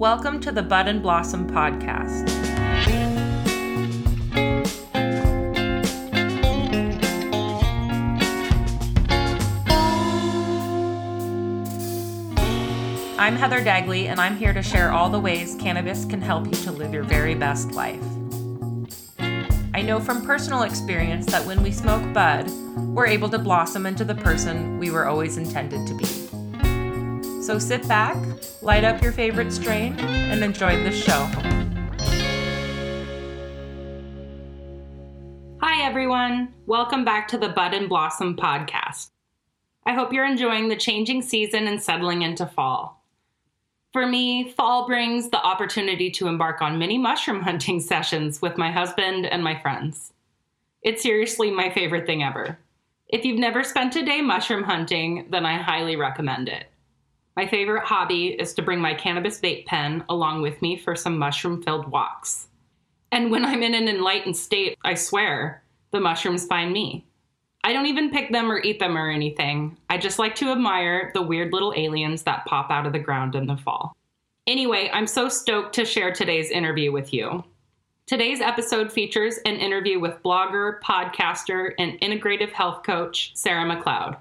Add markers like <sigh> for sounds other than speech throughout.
Welcome to the Bud and Blossom podcast. I'm Heather Dagley, and I'm here to share all the ways cannabis can help you to live your very best life. I know from personal experience that when we smoke bud, we're able to blossom into the person we were always intended to be. So sit back, light up your favorite strain, and enjoy the show. Hi, everyone. Welcome back to the Bud and Blossom podcast. I hope you're enjoying the changing season and settling into fall. For me, fall brings the opportunity to embark on many mushroom <laughs> hunting sessions with my husband and my friends. It's seriously my favorite thing ever. If you've never spent a day mushroom hunting, then I highly recommend it. My favorite hobby is to bring my cannabis vape pen along with me for some mushroom filled walks. And when I'm in an enlightened state, I swear, the mushrooms find me. I don't even pick them or eat them or anything. I just like to admire the weird little aliens that pop out of the ground in the fall. Anyway, I'm so stoked to share today's interview with you. Today's episode features an interview with blogger, podcaster, and integrative health coach Sarah MacLeod.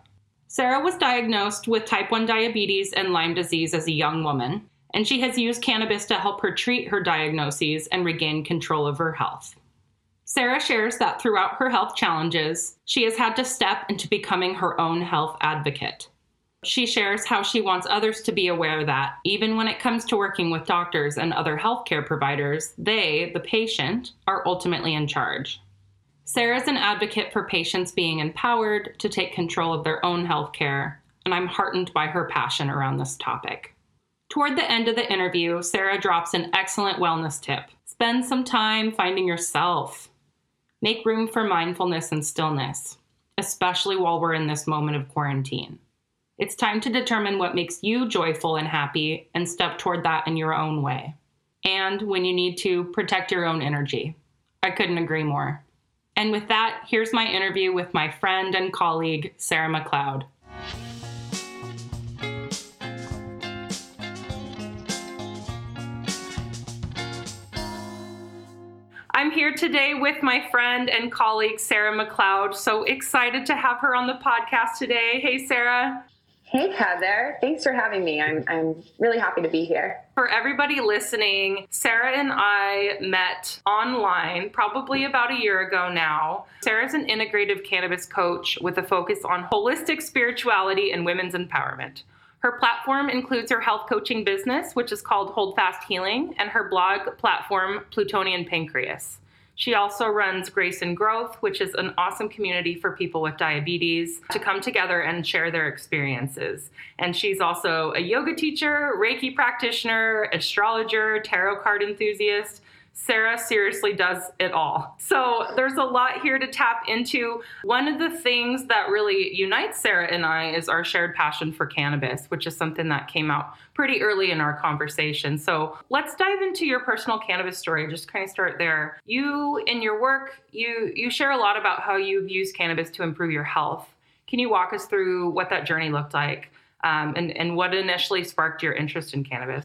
Sarah was diagnosed with type 1 diabetes and Lyme disease as a young woman, and she has used cannabis to help her treat her diagnoses and regain control of her health. Sarah shares that throughout her health challenges, she has had to step into becoming her own health advocate. She shares how she wants others to be aware that, even when it comes to working with doctors and other healthcare providers, they, the patient, are ultimately in charge. Sarah's an advocate for patients being empowered to take control of their own health care, and I'm heartened by her passion around this topic. Toward the end of the interview, Sarah drops an excellent wellness tip spend some time finding yourself. Make room for mindfulness and stillness, especially while we're in this moment of quarantine. It's time to determine what makes you joyful and happy and step toward that in your own way. And when you need to, protect your own energy. I couldn't agree more. And with that, here's my interview with my friend and colleague, Sarah MacLeod. I'm here today with my friend and colleague, Sarah MacLeod. So excited to have her on the podcast today. Hey, Sarah. Hey, Heather. Thanks for having me. I'm, I'm really happy to be here. For everybody listening, Sarah and I met online probably about a year ago now. Sarah's an integrative cannabis coach with a focus on holistic spirituality and women's empowerment. Her platform includes her health coaching business, which is called Hold Fast Healing, and her blog platform, Plutonian Pancreas. She also runs Grace and Growth, which is an awesome community for people with diabetes to come together and share their experiences. And she's also a yoga teacher, Reiki practitioner, astrologer, tarot card enthusiast. Sarah seriously does it all. So there's a lot here to tap into. One of the things that really unites Sarah and I is our shared passion for cannabis, which is something that came out pretty early in our conversation. So let's dive into your personal cannabis story. Just kind of start there. You in your work, you you share a lot about how you've used cannabis to improve your health. Can you walk us through what that journey looked like um, and, and what initially sparked your interest in cannabis?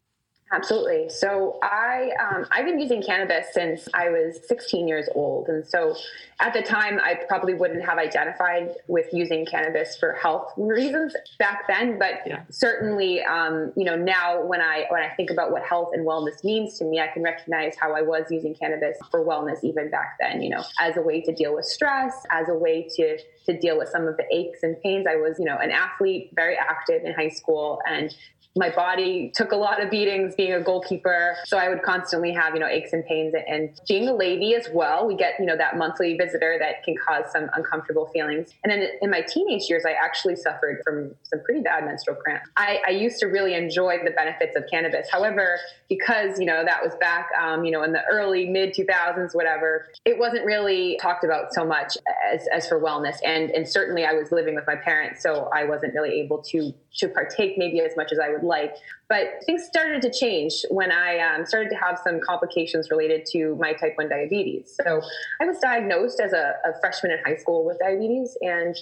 Absolutely. So I um, I've been using cannabis since I was 16 years old, and so at the time I probably wouldn't have identified with using cannabis for health reasons back then, but yeah. certainly um, you know now when I when I think about what health and wellness means to me, I can recognize how I was using cannabis for wellness even back then. You know, as a way to deal with stress, as a way to to deal with some of the aches and pains. I was, you know, an athlete, very active in high school, and my body took a lot of beatings being a goalkeeper. So I would constantly have, you know, aches and pains. And being a lady as well, we get, you know, that monthly visitor that can cause some uncomfortable feelings. And then in my teenage years, I actually suffered from some pretty bad menstrual cramps. I, I used to really enjoy the benefits of cannabis. However, because, you know, that was back, um, you know, in the early mid 2000s, whatever, it wasn't really talked about so much as, as for wellness. And, and certainly I was living with my parents, so I wasn't really able to, to partake maybe as much as I would like. But things started to change when I um, started to have some complications related to my type 1 diabetes. So I was diagnosed as a, a freshman in high school with diabetes. And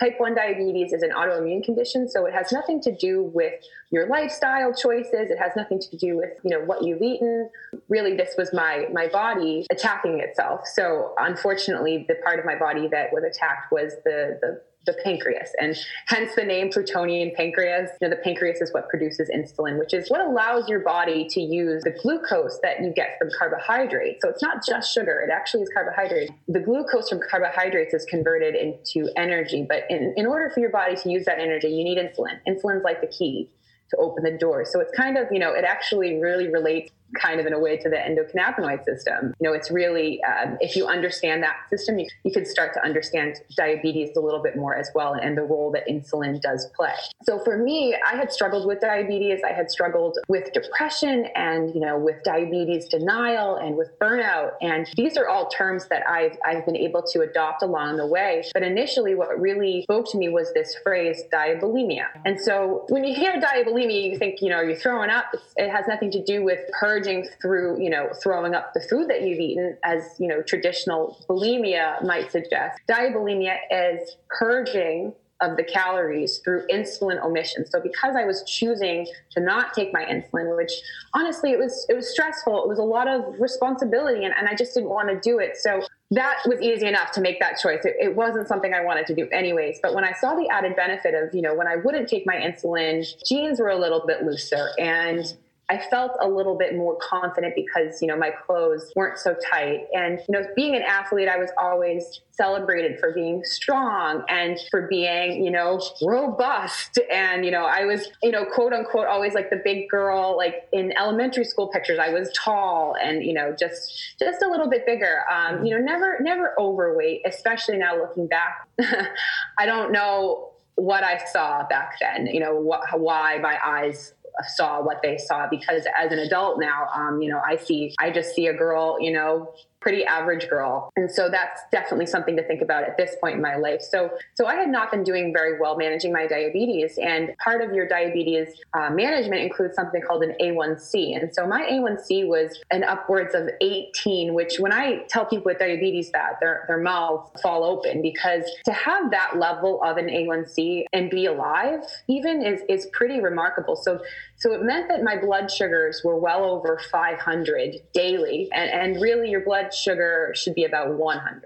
type 1 diabetes is an autoimmune condition so it has nothing to do with your lifestyle choices it has nothing to do with you know what you've eaten really this was my my body attacking itself so unfortunately the part of my body that was attacked was the the the pancreas. And hence the name plutonian pancreas. You know the pancreas is what produces insulin which is what allows your body to use the glucose that you get from carbohydrates. So it's not just sugar it actually is carbohydrates. The glucose from carbohydrates is converted into energy but in, in order for your body to use that energy you need insulin. Insulin's like the key to open the door. So it's kind of you know it actually really relates kind of in a way to the endocannabinoid system. You know, it's really, um, if you understand that system, you, you can start to understand diabetes a little bit more as well and the role that insulin does play. So for me, I had struggled with diabetes. I had struggled with depression and, you know, with diabetes denial and with burnout. And these are all terms that I've, I've been able to adopt along the way. But initially, what really spoke to me was this phrase, diabulimia. And so when you hear diabulimia, you think, you know, you're throwing up. It's, it has nothing to do with purging purging through, you know, throwing up the food that you've eaten, as, you know, traditional bulimia might suggest. Diabulimia is purging of the calories through insulin omission. So because I was choosing to not take my insulin, which honestly it was it was stressful, it was a lot of responsibility and, and I just didn't want to do it. So that was easy enough to make that choice. It, it, wasn't something I wanted to do anyways. But when I saw the added benefit of, you know, when I wouldn't take my insulin, jeans were a little bit looser and I felt a little bit more confident because, you know, my clothes weren't so tight. And, you know, being an athlete, I was always celebrated for being strong and for being, you know, robust. And, you know, I was, you know, quote unquote, always like the big girl, like in elementary school pictures, I was tall and, you know, just, just a little bit bigger. Um, you know, never, never overweight, especially now looking back. <laughs> I don't know what I saw back then, you know, wh- why my eyes saw what they saw because as an adult now, um, you know, I see, I just see a girl, you know, pretty average girl. And so that's definitely something to think about at this point in my life. So, so I had not been doing very well managing my diabetes. And part of your diabetes uh, management includes something called an A1C. And so my A1C was an upwards of 18, which when I tell people with diabetes that their, their mouths fall open because to have that level of an A1C and be alive even is, is pretty remarkable. So, so it meant that my blood sugars were well over 500 daily. And, and really your blood sugar should be about 100.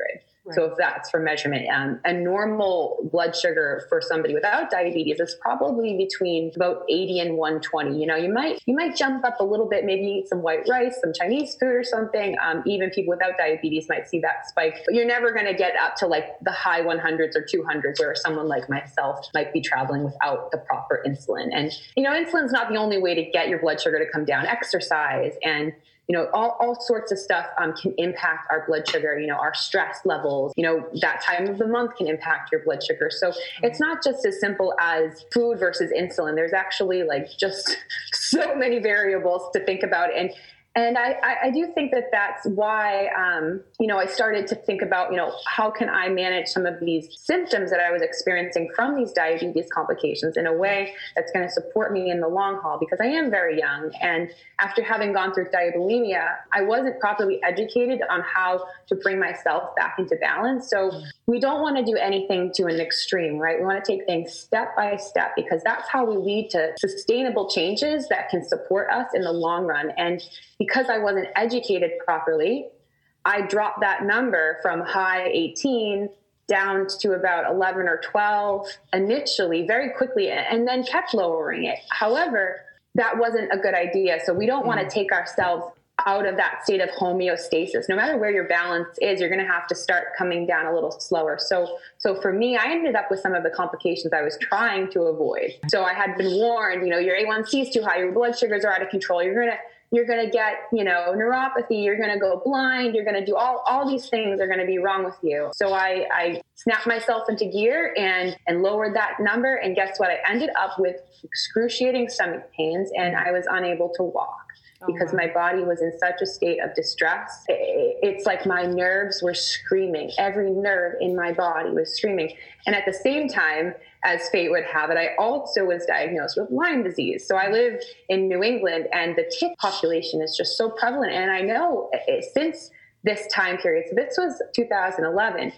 So if that's for measurement, um, a normal blood sugar for somebody without diabetes is probably between about 80 and 120. You know, you might you might jump up a little bit, maybe eat some white rice, some Chinese food or something. Um, even people without diabetes might see that spike, but you're never going to get up to like the high 100s or 200s, where someone like myself might be traveling without the proper insulin. And you know, insulin's not the only way to get your blood sugar to come down. Exercise and you know, all, all sorts of stuff um, can impact our blood sugar, you know, our stress levels, you know, that time of the month can impact your blood sugar. So it's not just as simple as food versus insulin. There's actually like just <laughs> so many variables to think about. And and I, I, do think that that's why, um, you know, I started to think about, you know, how can I manage some of these symptoms that I was experiencing from these diabetes complications in a way that's going to support me in the long haul because I am very young. And after having gone through diabulimia, I wasn't properly educated on how to bring myself back into balance. So we don't want to do anything to an extreme, right? We want to take things step by step because that's how we lead to sustainable changes that can support us in the long run. And because I wasn't educated properly, I dropped that number from high 18 down to about 11 or 12 initially, very quickly, and then kept lowering it. However, that wasn't a good idea. So we don't want to mm. take ourselves out of that state of homeostasis. No matter where your balance is, you're going to have to start coming down a little slower. So, so for me, I ended up with some of the complications I was trying to avoid. So I had been warned, you know, your A1C is too high, your blood sugars are out of control. You're going to you're going to get, you know, neuropathy, you're going to go blind, you're going to do all, all these things are going to be wrong with you. So I, I snapped myself into gear and, and lowered that number. And guess what? I ended up with excruciating stomach pains and I was unable to walk. Oh, because my body was in such a state of distress. It's like my nerves were screaming. Every nerve in my body was screaming. And at the same time, as fate would have it, I also was diagnosed with Lyme disease. So I live in New England, and the tick population is just so prevalent. And I know eh, eh, since this time period. So this was 2011.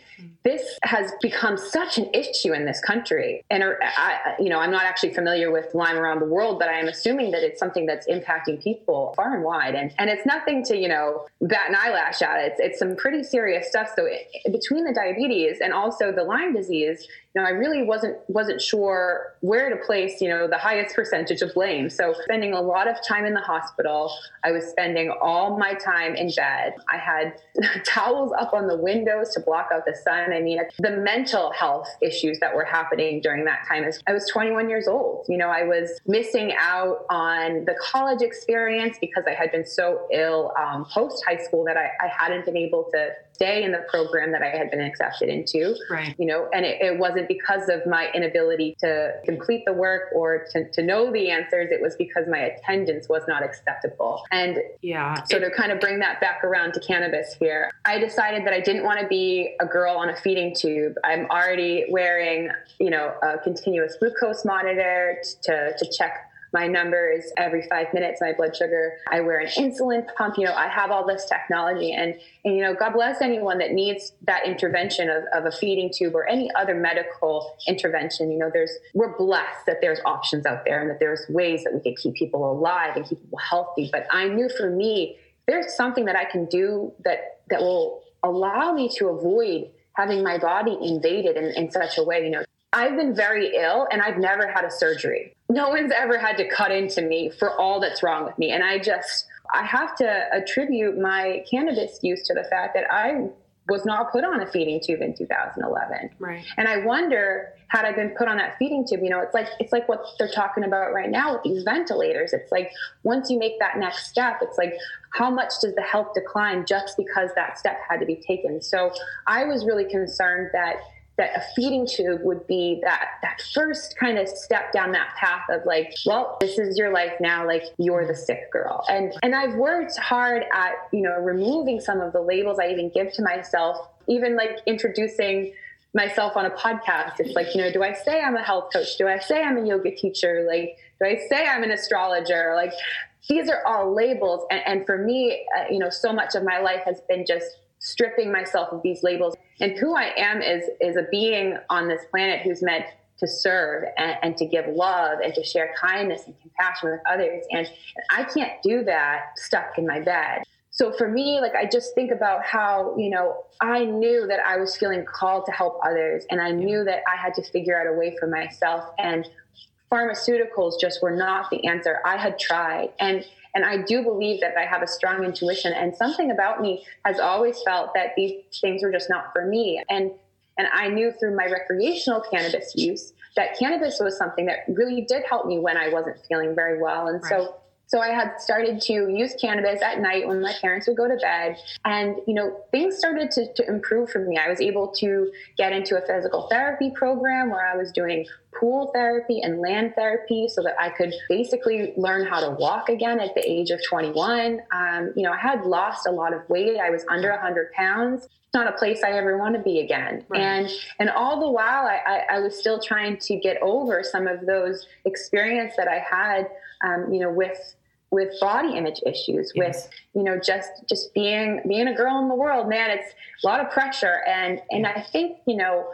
This has become such an issue in this country. And uh, I, you know, I'm not actually familiar with Lyme around the world, but I am assuming that it's something that's impacting people far and wide. And, and it's nothing to, you know, bat an eyelash at. It's, it's some pretty serious stuff. So it, between the diabetes and also the Lyme disease, know, I really wasn't wasn't sure where to place, you know, the highest percentage of blame. So spending a lot of time in the hospital, I was spending all my time in bed. I had <laughs> towels up on the windows to block out the sun. I mean, the mental health issues that were happening during that time is I was 21 years old. You know, I was missing out on the college experience because I had been so ill um, post high school that I, I hadn't been able to stay in the program that I had been accepted into. Right. You know, and it, it wasn't because of my inability to complete the work or to, to know the answers. It was because my attendance was not acceptable. And yeah. So it, to kind of bring that back around to cannabis here, I decided that I didn't want to be a girl on a feeding tube. I'm already wearing, you know, a continuous glucose monitor to, to check my numbers every five minutes, my blood sugar. I wear an insulin pump. You know, I have all this technology. And, and you know, God bless anyone that needs that intervention of, of a feeding tube or any other medical intervention. You know, there's, we're blessed that there's options out there and that there's ways that we can keep people alive and keep people healthy. But I knew for me, there's something that I can do that, that will allow me to avoid having my body invaded in, in such a way, you know, I've been very ill and I've never had a surgery. No one's ever had to cut into me for all that's wrong with me. And I just, I have to attribute my cannabis use to the fact that I was not put on a feeding tube in 2011. Right. And I wonder, had I been put on that feeding tube, you know, it's like it's like what they're talking about right now with these ventilators. It's like once you make that next step, it's like how much does the health decline just because that step had to be taken? So I was really concerned that that a feeding tube would be that that first kind of step down that path of like well this is your life now. Like you're the sick girl. And and i've worked hard at you know removing some of the labels i even give to myself even like introducing myself on a podcast. It's like you know do i say i'm a health coach? Do i say i'm a yoga teacher? Like do i say i'm an astrologer? Like these are all labels. And, and for me uh, you know so much of my life has been just stripping myself of these labels and who I am is is a being on this planet who's meant to serve and, and, to give love and to share kindness and compassion with others. And, and I can't do that stuck in my bed. So for me, like I just think about how, you know, I knew that I was feeling called to help others and I knew that I had to figure out a way for myself and pharmaceuticals just were not the answer. I had tried and and I do believe that I have a strong intuition and something about me has always felt that these things were just not for me. And and I knew through my recreational cannabis use that cannabis was something that really did help me when I wasn't feeling very well. And right. so so I had started to use cannabis at night when my parents would go to bed. And, you know, things started to, to improve for me. I was able to get into a physical therapy program where I was doing pool therapy and land therapy so that I could basically learn how to walk again at the age of 21. Um, you know, I had lost a lot of weight. I was under 100 pounds. It's not a place I ever want to be again. Right. And and all the while, I, I, I was still trying to get over some of those experience that I had, um, you know, with with body image issues yes. with you know just just being being a girl in the world man it's a lot of pressure and and i think you know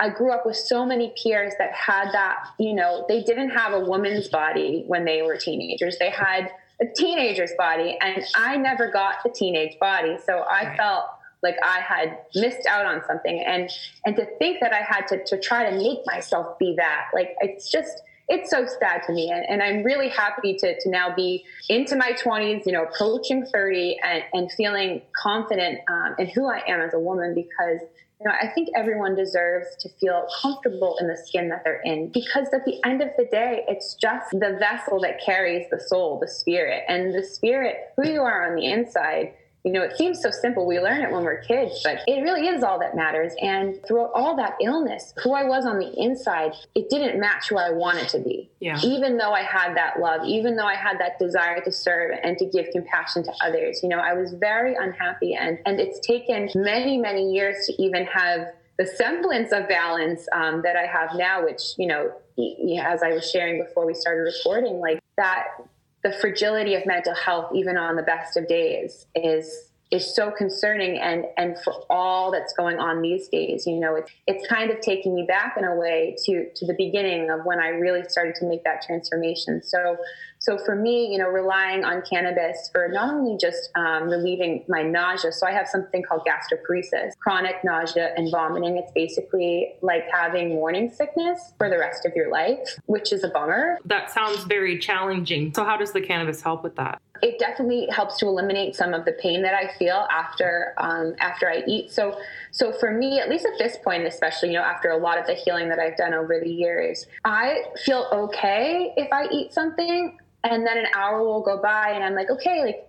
i grew up with so many peers that had that you know they didn't have a woman's body when they were teenagers they had a teenager's body and i never got the teenage body so i right. felt like I had missed out on something and and to think that I had to to try to make myself be that like it's just it's so sad to me. And, and I'm really happy to, to now be into my 20s, you know, approaching 30 and, and feeling confident um, in who I am as a woman because you know, I think everyone deserves to feel comfortable in the skin that they're in because at the end of the day, it's just the vessel that carries the soul, the spirit. And the spirit, who you are on the inside, you know, it seems so simple. We learn it when we're kids, but it really is all that matters. And throughout all that illness, who I was on the inside, it didn't match who I wanted to be. Yeah. Even though I had that love, even though I had that desire to serve and to give compassion to others, you know, I was very unhappy. And, and it's taken many, many years to even have the semblance of balance um, that I have now, which, you know, as I was sharing before we started recording, like that the fragility of mental health, even on the best of days, is is so concerning. And and for all that's going on these days you know it's it's kind of taking me back in a way to to the beginning of when i really started to make that transformation. So so for me, you know, relying on cannabis for not only just um, relieving my nausea, so I have something called gastroparesis, chronic nausea and vomiting. It's basically like having morning sickness for the rest of your life, which is a bummer. That sounds very challenging. So how does the cannabis help with that? It definitely helps to eliminate some of the pain that I feel after um, after I eat. So so for me, at least at this point, especially, you know, after a lot of the healing that I've done over the years, I feel okay if I eat something and then an hour will go by and i'm like okay like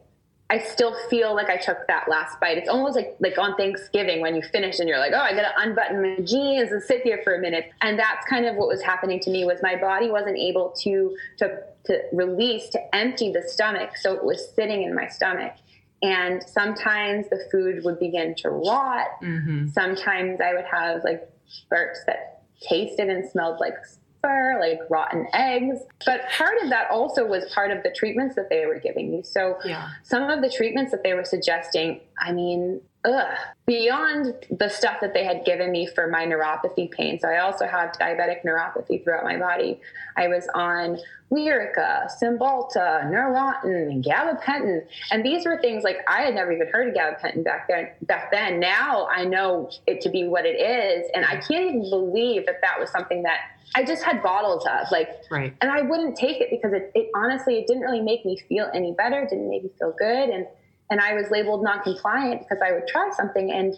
I still feel like I took that last bite. It's almost like like on Thanksgiving when you finish and you're like, oh, I gotta unbutton my jeans and sit here for a minute. And that's kind of what was happening to me was my body wasn't able to to to release to empty the stomach, so it was sitting in my stomach. And sometimes the food would begin to rot. Mm-hmm. Sometimes I would have like burps that tasted and smelled like like rotten eggs. But part of that also was part of the treatments that they were giving me. So yeah. some of the treatments that they were suggesting, I mean, ugh, beyond the stuff that they had given me for my neuropathy pain. So I also have diabetic neuropathy throughout my body. I was on Lyrica, Cymbalta, Neurontin, gabapentin, and these were things like I had never even heard of gabapentin back then. Back then, now I know it to be what it is, and I can't even believe that that was something that I just had bottles of like, right. and I wouldn't take it because it, it honestly it didn't really make me feel any better, didn't make me feel good, and and I was labeled non-compliant because I would try something and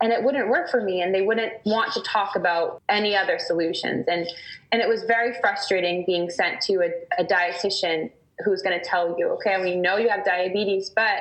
and it wouldn't work for me and they wouldn't want to talk about any other solutions and and it was very frustrating being sent to a, a dietitian who's going to tell you okay we know you have diabetes but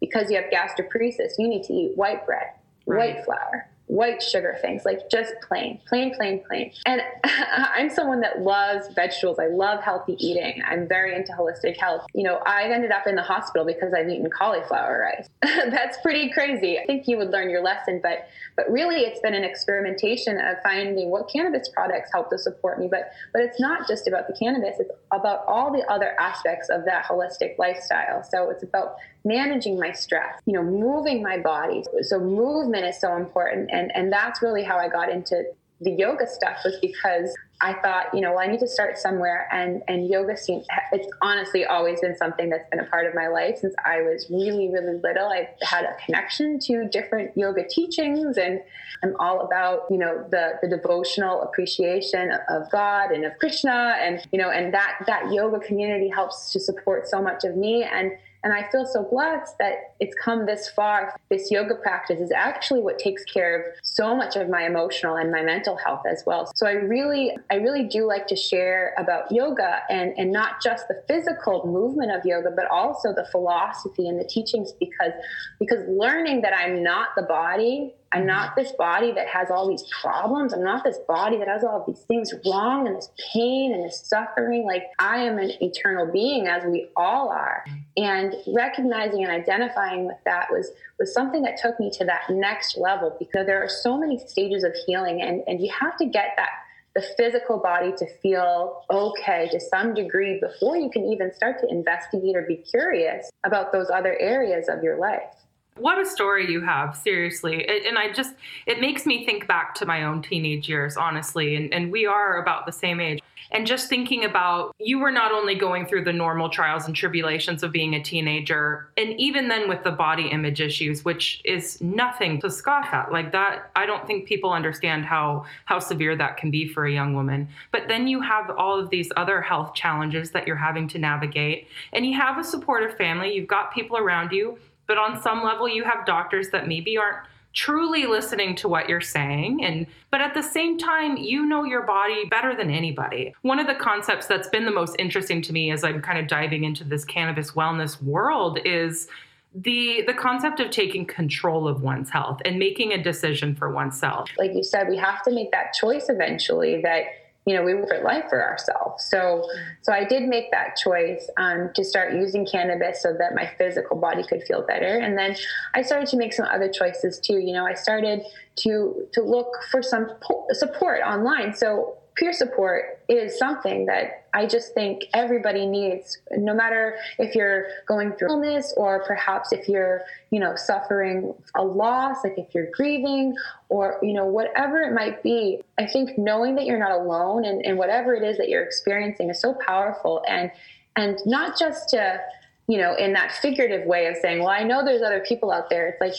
because you have gastroparesis you need to eat white bread right. white flour white sugar things, like just plain, plain, plain, plain. And <laughs> I'm someone that loves vegetables. I love healthy eating. I'm very into holistic health. You know, I've ended up in the hospital because I've eaten cauliflower rice. <laughs> That's pretty crazy. I think you would learn your lesson, but but really it's been an experimentation of finding what cannabis products help to support me. But but it's not just about the cannabis, it's about all the other aspects of that holistic lifestyle. So it's about managing my stress, you know, moving my body. So movement is so important. And, and that's really how I got into the yoga stuff was because I thought, you know, well, I need to start somewhere. And, and yoga seems, it's honestly always been something that's been a part of my life since I was really, really little. I've had a connection to different yoga teachings and I'm all about, you know, the, the devotional appreciation of God and of Krishna. And, you know, and that, that yoga community helps to support so much of me. And, and I feel so blessed that it's come this far. This yoga practice is actually what takes care of so much of my emotional and my mental health as well. So I really, I really do like to share about yoga and, and not just the physical movement of yoga, but also the philosophy and the teachings because, because learning that I'm not the body I'm not this body that has all these problems. I'm not this body that has all these things wrong and this pain and this suffering. Like I am an eternal being as we all are. And recognizing and identifying with that was was something that took me to that next level because there are so many stages of healing and, and you have to get that the physical body to feel okay to some degree before you can even start to investigate or be curious about those other areas of your life. What a story you have, seriously. And I just, it makes me think back to my own teenage years, honestly. And, and we are about the same age. And just thinking about you were not only going through the normal trials and tribulations of being a teenager, and even then with the body image issues, which is nothing to scoff at. Like that, I don't think people understand how how severe that can be for a young woman. But then you have all of these other health challenges that you're having to navigate, and you have a supportive family. You've got people around you but on some level, you have doctors that maybe aren't truly listening to what you're saying. And but at the same time you know your body better than anybody. One of the concepts that's been the most interesting to me as i'm kind of diving into this cannabis wellness world is the the concept of taking control of one's health and making a decision for oneself. Like you said we have to make that choice eventually that you know, we live life for ourselves. So, so I did make that choice um, to start using cannabis so that my physical body could feel better. And then I started to make some other choices too. You know, I started to to look for some support online. So peer support is something that I just think everybody needs, no matter if you're going through illness or perhaps if you're, you know, suffering a loss, like if you're grieving or, you know, whatever it might be. I think knowing that you're not alone and, and whatever it is that you're experiencing is so powerful. And, and not just to, you know, in that figurative way of saying, well, I know there's other people out there. It's like,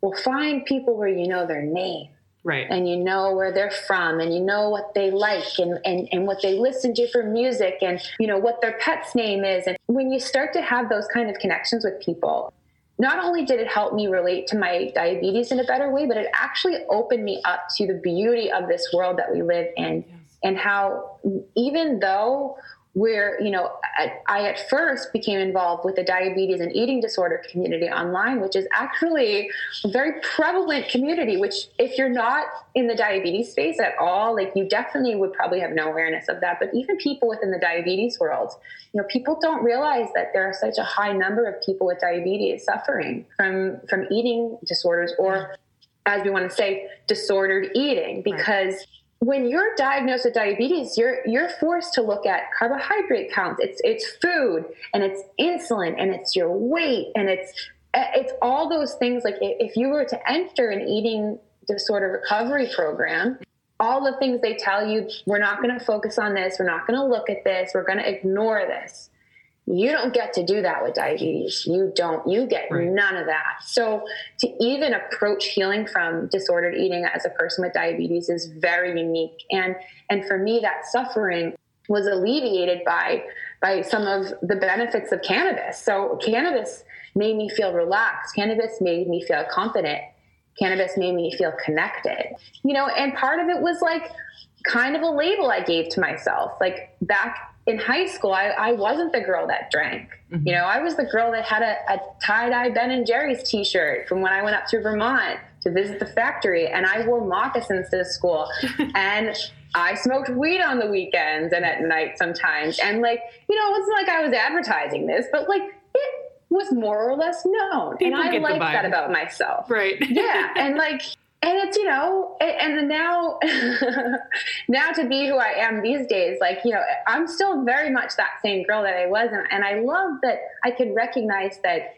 well, find people where you know their name Right. and you know where they're from and you know what they like and, and, and what they listen to for music and you know what their pet's name is. And when you start to have those kind of connections with people not only did it help me relate to my diabetes in a better way but it actually opened me up to the beauty of this world that we live in. And how even though where you know I at first became involved with the diabetes and eating disorder community online which is actually a very prevalent community which if you're not in the diabetes space at all like you definitely would probably have no awareness of that. But even people within the diabetes world you know people don't realize that there are such a high number of people with diabetes suffering from from eating disorders or as we want to say disordered eating because right when you're diagnosed with diabetes, you're you're forced to look at carbohydrate counts. It's it's food and it's insulin and it's your weight and it's eh, it's all those things. Like if you were to enter an eating disorder recovery program, all the things they tell you, we're not going to focus on this. We're not going to look at this. We're going to ignore this. You don't get to do that with diabetes. You don't. You get right. none of that. So to even approach healing from disordered eating as a person with diabetes is very unique. And and for me, that suffering was alleviated by by some of the benefits of cannabis. So cannabis made me feel relaxed. Cannabis made me feel confident. Cannabis made me feel connected. You know, and part of it was like kind of a label I gave to myself. Like back in high school, I, I wasn't the girl that drank. Mm-hmm. You know, I was the girl that had a, a tie dye Ben and Jerry's t shirt from when I went up to Vermont to visit the factory, and I wore moccasins to school, <laughs> and I smoked weed on the weekends and at night sometimes. And like, you know, it wasn't like I was advertising this, but like it was more or less known, People and I liked that about myself. Right? Yeah, <laughs> and like it's you know and now <laughs> now to be who i am these days like you know i'm still very much that same girl that i was. And, and i love that i could recognize that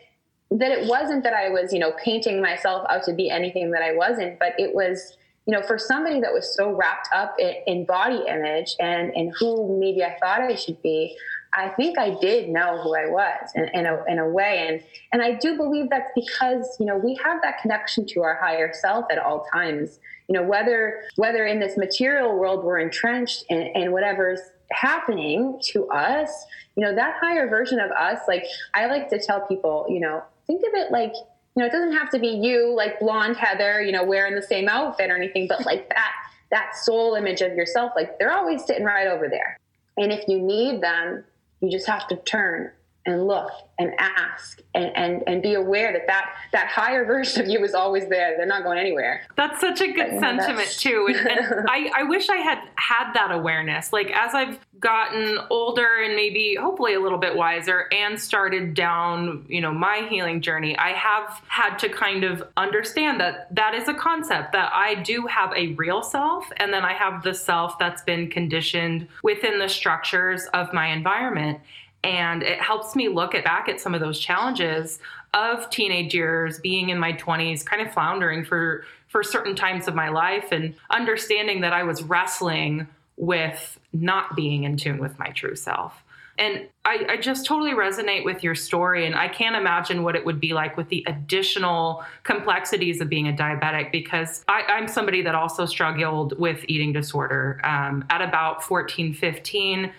that it wasn't that i was you know painting myself out to be anything that i wasn't but it was you know for somebody that was so wrapped up in, in body image and and who maybe i thought i should be I think I did know who I was in, in, a, in a way. And, and I do believe that's because, you know, we have that connection to our higher self at all times. You know, whether, whether in this material world we're entrenched in, in whatever's happening to us, you know, that higher version of us, like I like to tell people, you know, think of it like, you know, it doesn't have to be you, like blonde Heather, you know, wearing the same outfit or anything, but like that, that soul image of yourself, like they're always sitting right over there. And if you need them, you just have to turn and look and ask and, and, and be aware that, that that higher <laughs> version of you is always there. They're not going anywhere. That's such a good sentiment too. And, and <laughs> I, I wish I had had that awareness. Like as I've gotten older and maybe hopefully a little bit wiser and started down, you know, my healing journey, I have had to kind of understand that that is a concept that I do have a real self and then I have the self that's been conditioned within the structures of my environment and it helps me look at back at some of those challenges of teenage years being in my 20s kind of floundering for for certain times of my life and understanding that i was wrestling with not being in tune with my true self and I, I, just totally resonate with your story. And I can't imagine what it would be like with the additional complexities of being a diabetic because I, am somebody that also struggled with eating disorder um, at about 14, 15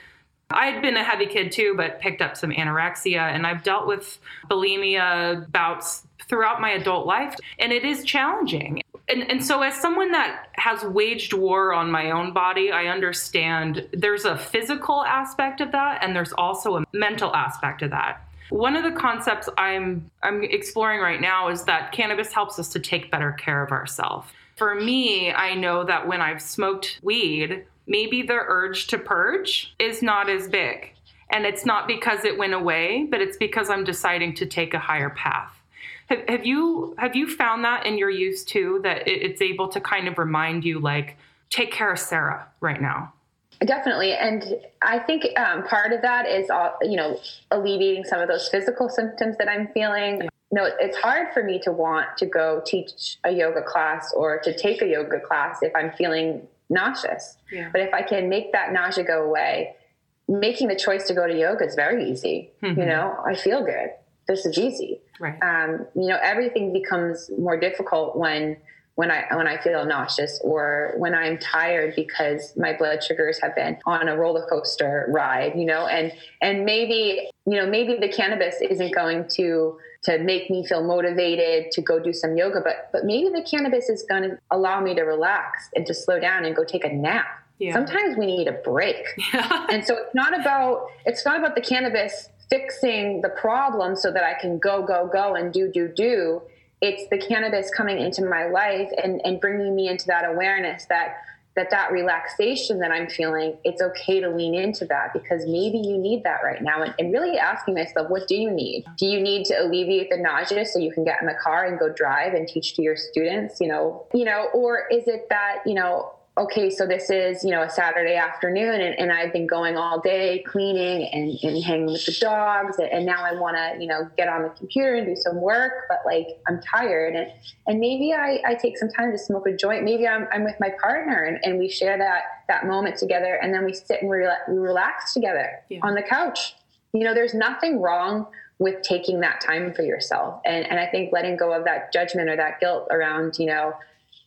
I had been a heavy kid too, but picked up some anorexia, and I've dealt with bulimia bouts throughout my adult life, and it is challenging. And, and so, as someone that has waged war on my own body, I understand there's a physical aspect of that, and there's also a mental aspect of that. One of the concepts I'm I'm exploring right now is that cannabis helps us to take better care of ourselves. For me, I know that when I've smoked weed, maybe the urge to purge is not as big. And it's not because it went away, but it's because I'm deciding to take a higher path. Have, have you have you found that in your use too that it, it's able to kind of remind you like take care of Sarah right now? Definitely. And I think um, part of that is, uh, you know, alleviating some of those physical symptoms that I'm feeling. You know, it's hard for me to want to go teach a yoga class or to take a yoga class if I'm feeling nauseous. Yeah. But if I can make that nausea go away, making the choice to go to yoga is very easy. Mm-hmm. You know, I feel good. This is easy. Right. Um, you know, everything becomes more difficult when when I when I feel nauseous or when I'm tired because my blood sugars have been on a roller coaster ride, you know, and and maybe you know maybe the cannabis isn't going to to make me feel motivated to go do some yoga, but but maybe the cannabis is going to allow me to relax and to slow down and go take a nap. Yeah. Sometimes we need a break, <laughs> yeah. and so it's not about it's not about the cannabis fixing the problem so that I can go go go and do do do it's the cannabis coming into my life and, and bringing me into that awareness that that that relaxation that i'm feeling it's okay to lean into that because maybe you need that right now. And, and, really asking myself what do you need? Do you need to alleviate the nausea so you can get in the car and go drive and teach to your students you know? You know or is it that you know okay, so this is, you know, a Saturday afternoon and, and I've been going all day cleaning and, and hanging with the dogs. And, and now I want to, you know, get on the computer and do some work, but like I'm tired. And, and maybe I, I take some time to smoke a joint. Maybe I'm, I'm with my partner and, and we share that, that moment together. And then we sit and we, we relax together yeah. on the couch. You know, there's nothing wrong with taking that time for yourself. And, and I think letting go of that judgment or that guilt around, you know,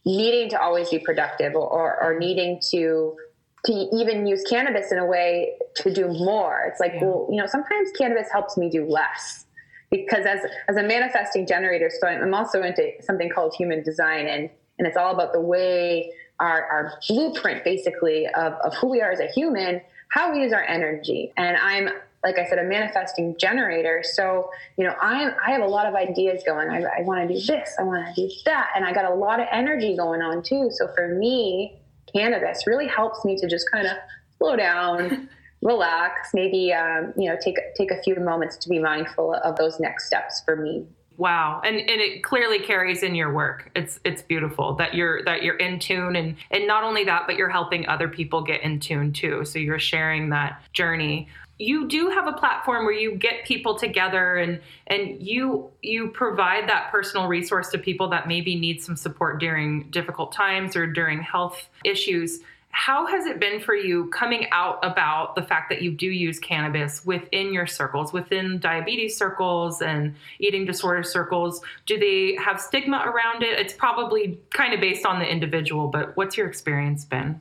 needing to always be productive or, or, needing to to even use cannabis in a way to do more. It's like, yeah. well, you know, sometimes cannabis helps me do less because as as a manifesting generator, so I'm also into something called human design, and and it's all about the way our our blueprint, basically, of of who we are as a human, how we use our energy. And I'm like I said, a manifesting generator. So, you know, I I have a lot of ideas going. I, I want to do this, I want to do that, and I got a lot of energy going on too. So for me, cannabis really helps me to just kind of slow down, <laughs> relax, maybe um, you know take take a few moments to be mindful of those next steps for me. Wow. And and it clearly carries in your work. It's it's beautiful that you're that you're in tune and and not only that, but you're helping other people get in tune too. So you're sharing that journey you do have a platform where you get people together and and you you provide that personal resource to people that maybe need some support during difficult times or during health issues how has it been for you coming out about the fact that you do use cannabis within your circles within diabetes circles and eating disorder circles? Do they have stigma around it? It's probably kind of based on the individual but what's your experience been?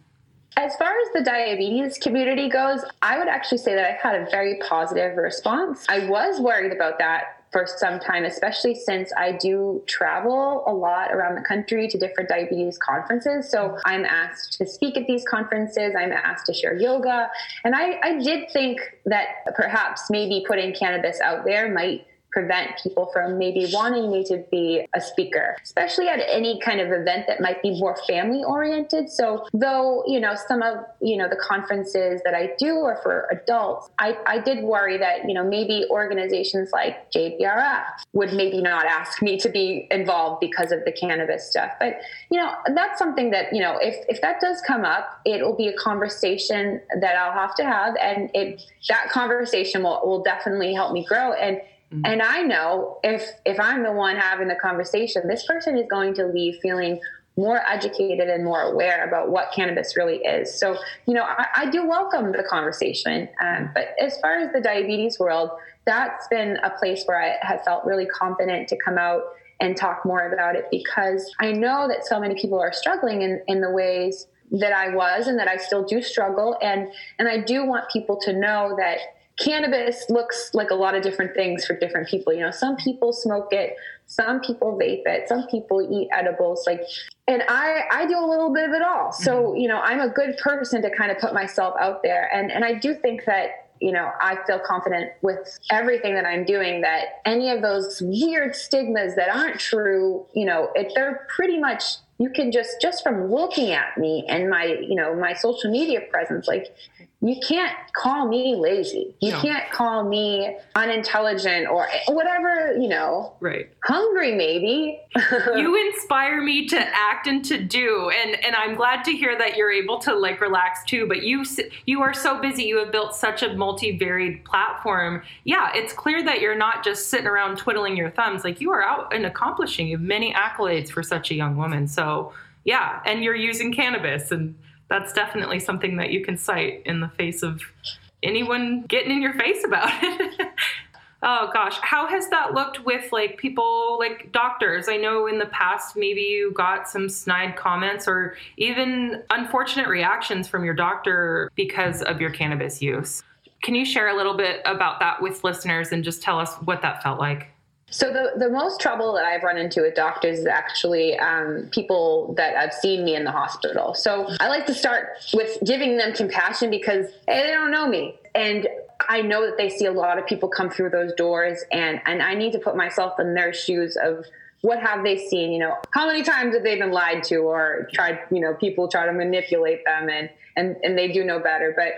As far as the diabetes community goes, I would actually say that I've had a very positive response. I was worried about that for some time, especially since I do travel a lot around the country to different diabetes conferences. So I'm asked to speak at these conferences, I'm asked to share yoga. And I, I did think that perhaps maybe putting cannabis out there might prevent people from maybe wanting me to be a speaker, especially at any kind of event that might be more family oriented. So though, you know, some of, you know, the conferences that I do are for adults, I, I did worry that, you know, maybe organizations like JDRF would maybe not ask me to be involved because of the cannabis stuff. But, you know, that's something that, you know, if, if that does come up, it will be a conversation that I'll have to have. And it, that conversation will, will definitely help me grow. And Mm-hmm. And I know if if I'm the one having the conversation, this person is going to leave feeling more educated and more aware about what cannabis really is. So, you know, I, I do welcome the conversation. Um, but as far as the diabetes world, that's been a place where I have felt really confident to come out and talk more about it because I know that so many people are struggling in, in the ways that I was and that I still do struggle. And, and I do want people to know that cannabis looks like a lot of different things for different people. You know, some people smoke it, some people vape it, some people eat edibles. Like, and I I do a little bit of it all. So mm-hmm. you know, I'm a good person to kind of put myself out there, and and I do think that. You know, I feel confident with everything that I'm doing that any of those weird stigmas that aren't true, you know, it, they're pretty much you can just just from looking at me and my you know my social media presence like you can't call me lazy. You no. can't call me unintelligent or whatever, you know. Right. Hungry maybe. <laughs> you inspire me to act and to do and and I'm glad to hear that you're able to like relax too, but you you are so busy. You have built such a multi-varied platform. Yeah, it's clear that you're not just sitting around twiddling your thumbs. Like you are out and accomplishing. You have many accolades for such a young woman. So, yeah, and you're using cannabis and that's definitely something that you can cite in the face of anyone getting in your face about <laughs> it. oh gosh, how has that looked with like people like doctors? I know in the past maybe you got some snide comments or even unfortunate reactions from your doctor because of your cannabis use. Can you share a little bit about that with listeners and just tell us what that felt like? So the, the most trouble that I've run into with doctors is actually um, people that have seen me in the hospital. So I like to start with giving them compassion because they don't know me. And I know that they see a lot of people come through those doors and, and I need to put myself in their shoes of what have they seen? You know, how many times have they been lied to or tried, you know, people try to manipulate them and, and, and they do know better. But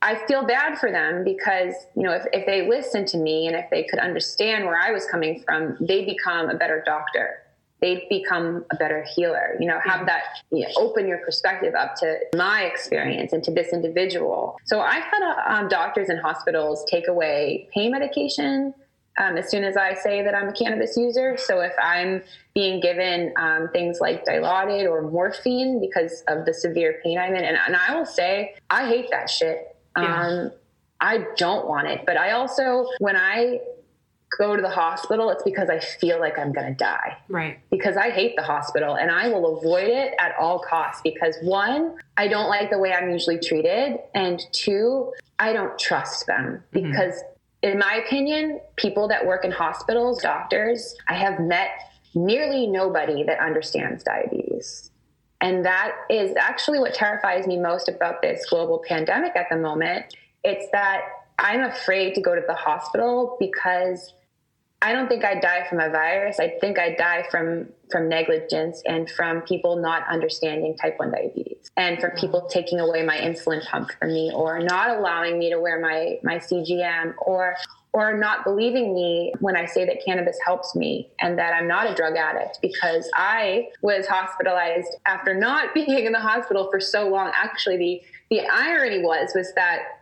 I feel bad for them because, you know, if, if they listen to me and if they could understand where I was coming from, they become a better doctor. They become a better healer, you know, have that, you know, open your perspective up to my experience and to this individual. So I've had um, doctors and hospitals take away pain medication um, as soon as I say that I'm a cannabis user. So if I'm being given um, things like Dilaudid or morphine because of the severe pain I'm in, and, and I will say, I hate that shit. Yeah. Um, I don't want it. But I also, when I go to the hospital, it's because I feel like I'm going to die. Right. Because I hate the hospital and I will avoid it at all costs because one, I don't like the way I'm usually treated. And two, I don't trust them mm-hmm. because, in my opinion, people that work in hospitals, doctors, I have met nearly nobody that understands diabetes. And that is actually what terrifies me most about this global pandemic at the moment. It's that I'm afraid to go to the hospital because I don't think I'd die from a virus. I think I'd die from from negligence and from people not understanding type 1 diabetes and from mm-hmm. people taking away my insulin pump from me or not allowing me to wear my my CGM or or not believing me when I say that cannabis helps me and that I'm not a drug addict because I was hospitalized after not <laughs> being in the hospital for so long. Actually, the, the irony was, was that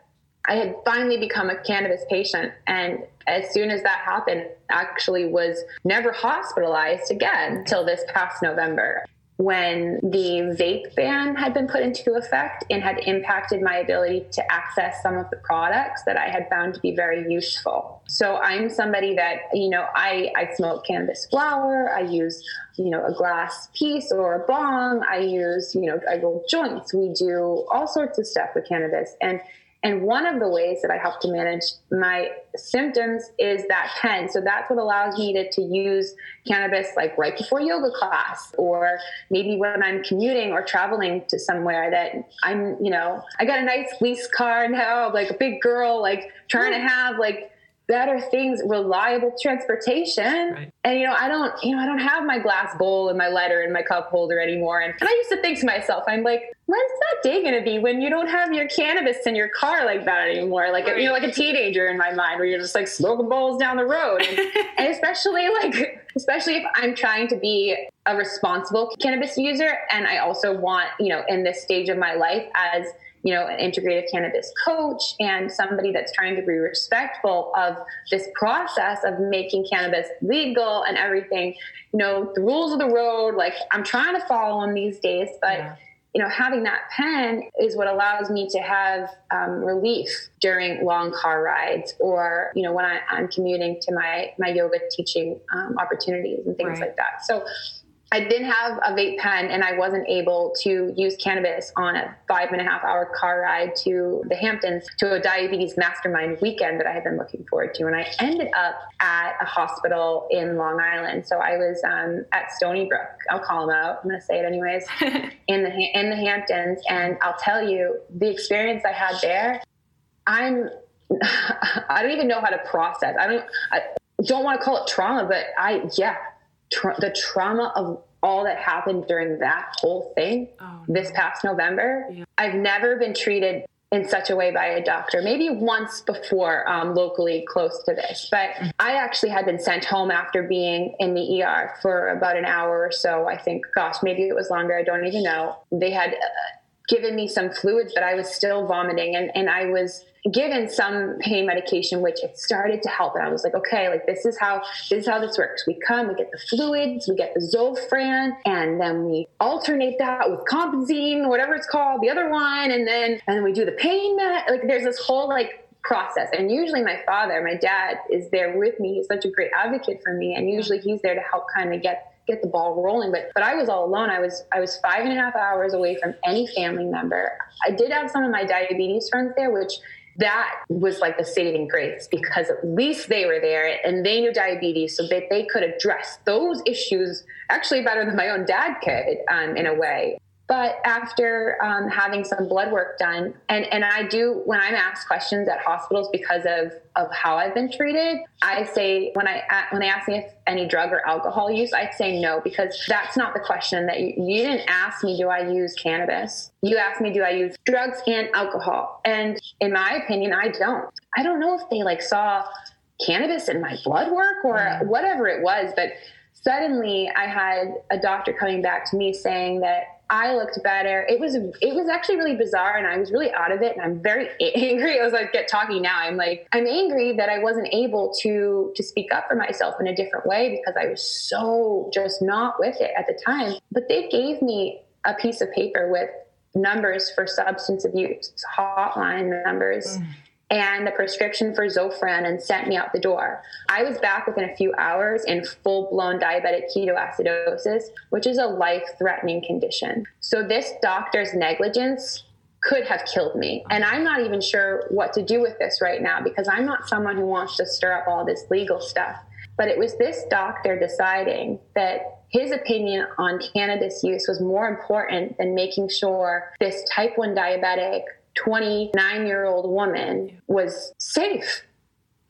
I had finally become a cannabis patient. And as soon as that happened, actually was never hospitalized again until this past November when the vape ban had been put into effect and had impacted my ability to access some of the products that I had found to be very useful. So I'm somebody that, you know, I, I smoke cannabis flower, I use, you know, a glass piece or a bong, I use, you know, I roll joints, we do all sorts of stuff with cannabis. And and one of the ways that I help to manage my symptoms is that pen. So that's what allows me to, to use cannabis like right before yoga class, or maybe when I'm commuting or traveling to somewhere that I'm, you know, I got a nice lease car now, like a big girl, like trying to have like better things, reliable transportation. Right. And you know, I don't, you know, I don't have my glass bowl and my lighter and my cup holder anymore. And, and I used to think to myself, I'm like, when's that day gonna be when you don't have your cannabis in your car like that anymore? Like right. you know, like a teenager in my mind, where you're just like smoking bowls down the road, and, <laughs> and especially like, especially if I'm trying to be a responsible cannabis user, and I also want, you know, in this stage of my life as you know, an integrative cannabis coach and somebody that's trying to be respectful of this process of making cannabis legal and everything. You know, the rules of the road, like I'm trying to follow them these days, but. Yeah. You know, having that pen is what allows me to have um, relief during long car rides, or you know, when I, am commuting to my my yoga teaching um, opportunities and things right. like that. So, I didn't have a vape pen and I wasn't able to use cannabis on a five and a half hour car ride to the Hamptons to a diabetes mastermind weekend that I had been looking forward to. And I ended up at a hospital in Long Island. So I was um, at Stony Brook. I'll call them out. I'm going to say it anyways. <laughs> in the in the Hamptons, and I'll tell you the experience I had there. I'm <laughs> I don't even know how to process. I don't I don't want to call it trauma, but I yeah tra- the trauma of all that happened during that whole thing oh, this past November. Yeah. I've never been treated in such a way by a doctor, maybe once before um, locally close to this. But I actually had been sent home after being in the ER for about an hour or so. I think, gosh, maybe it was longer. I don't even know. They had uh, given me some fluids, but I was still vomiting and, and I was given some pain medication, which it started to help. And I was like, okay, like this is how this is how this works. We come, we get the fluids, we get the Zofran, and then we alternate that with Compazine, whatever it's called, the other one, and then and then we do the pain med. Like there's this whole like process. And usually my father, my dad, is there with me. He's such a great advocate for me, and usually he's there to help kind of get get the ball rolling. But but I was all alone. I was I was five and a half hours away from any family member. I did have some of my diabetes friends there, which that was like the saving grace because at least they were there and they knew diabetes so that they could address those issues actually better than my own dad could um, in a way but after um, having some blood work done, and, and I do, when I'm asked questions at hospitals because of, of how I've been treated, I say, when I, when they ask me if any drug or alcohol use, I say no, because that's not the question that you, you didn't ask me, do I use cannabis? You asked me, do I use drugs and alcohol? And in my opinion, I don't. I don't know if they like saw cannabis in my blood work or mm. whatever it was, but suddenly I had a doctor coming back to me saying that I looked better. It was it was actually really bizarre, and I was really out of it. And I'm very <laughs> angry. I was like, get talking now. I'm like, I'm angry that I wasn't able to to speak up for myself in a different way because I was so just not with it at the time. But they gave me a piece of paper with numbers for substance abuse hotline numbers. Mm and the prescription for Zofran and sent me out the door. I was back within a few hours in full blown diabetic ketoacidosis, which is a life threatening condition. So, this doctor's negligence could have killed me. And I'm not even sure what to do with this right now because I'm not someone who wants to stir up all this legal stuff. But it was this doctor deciding that his opinion on cannabis use was more important than making sure this type 1 diabetic 29 year old woman was safe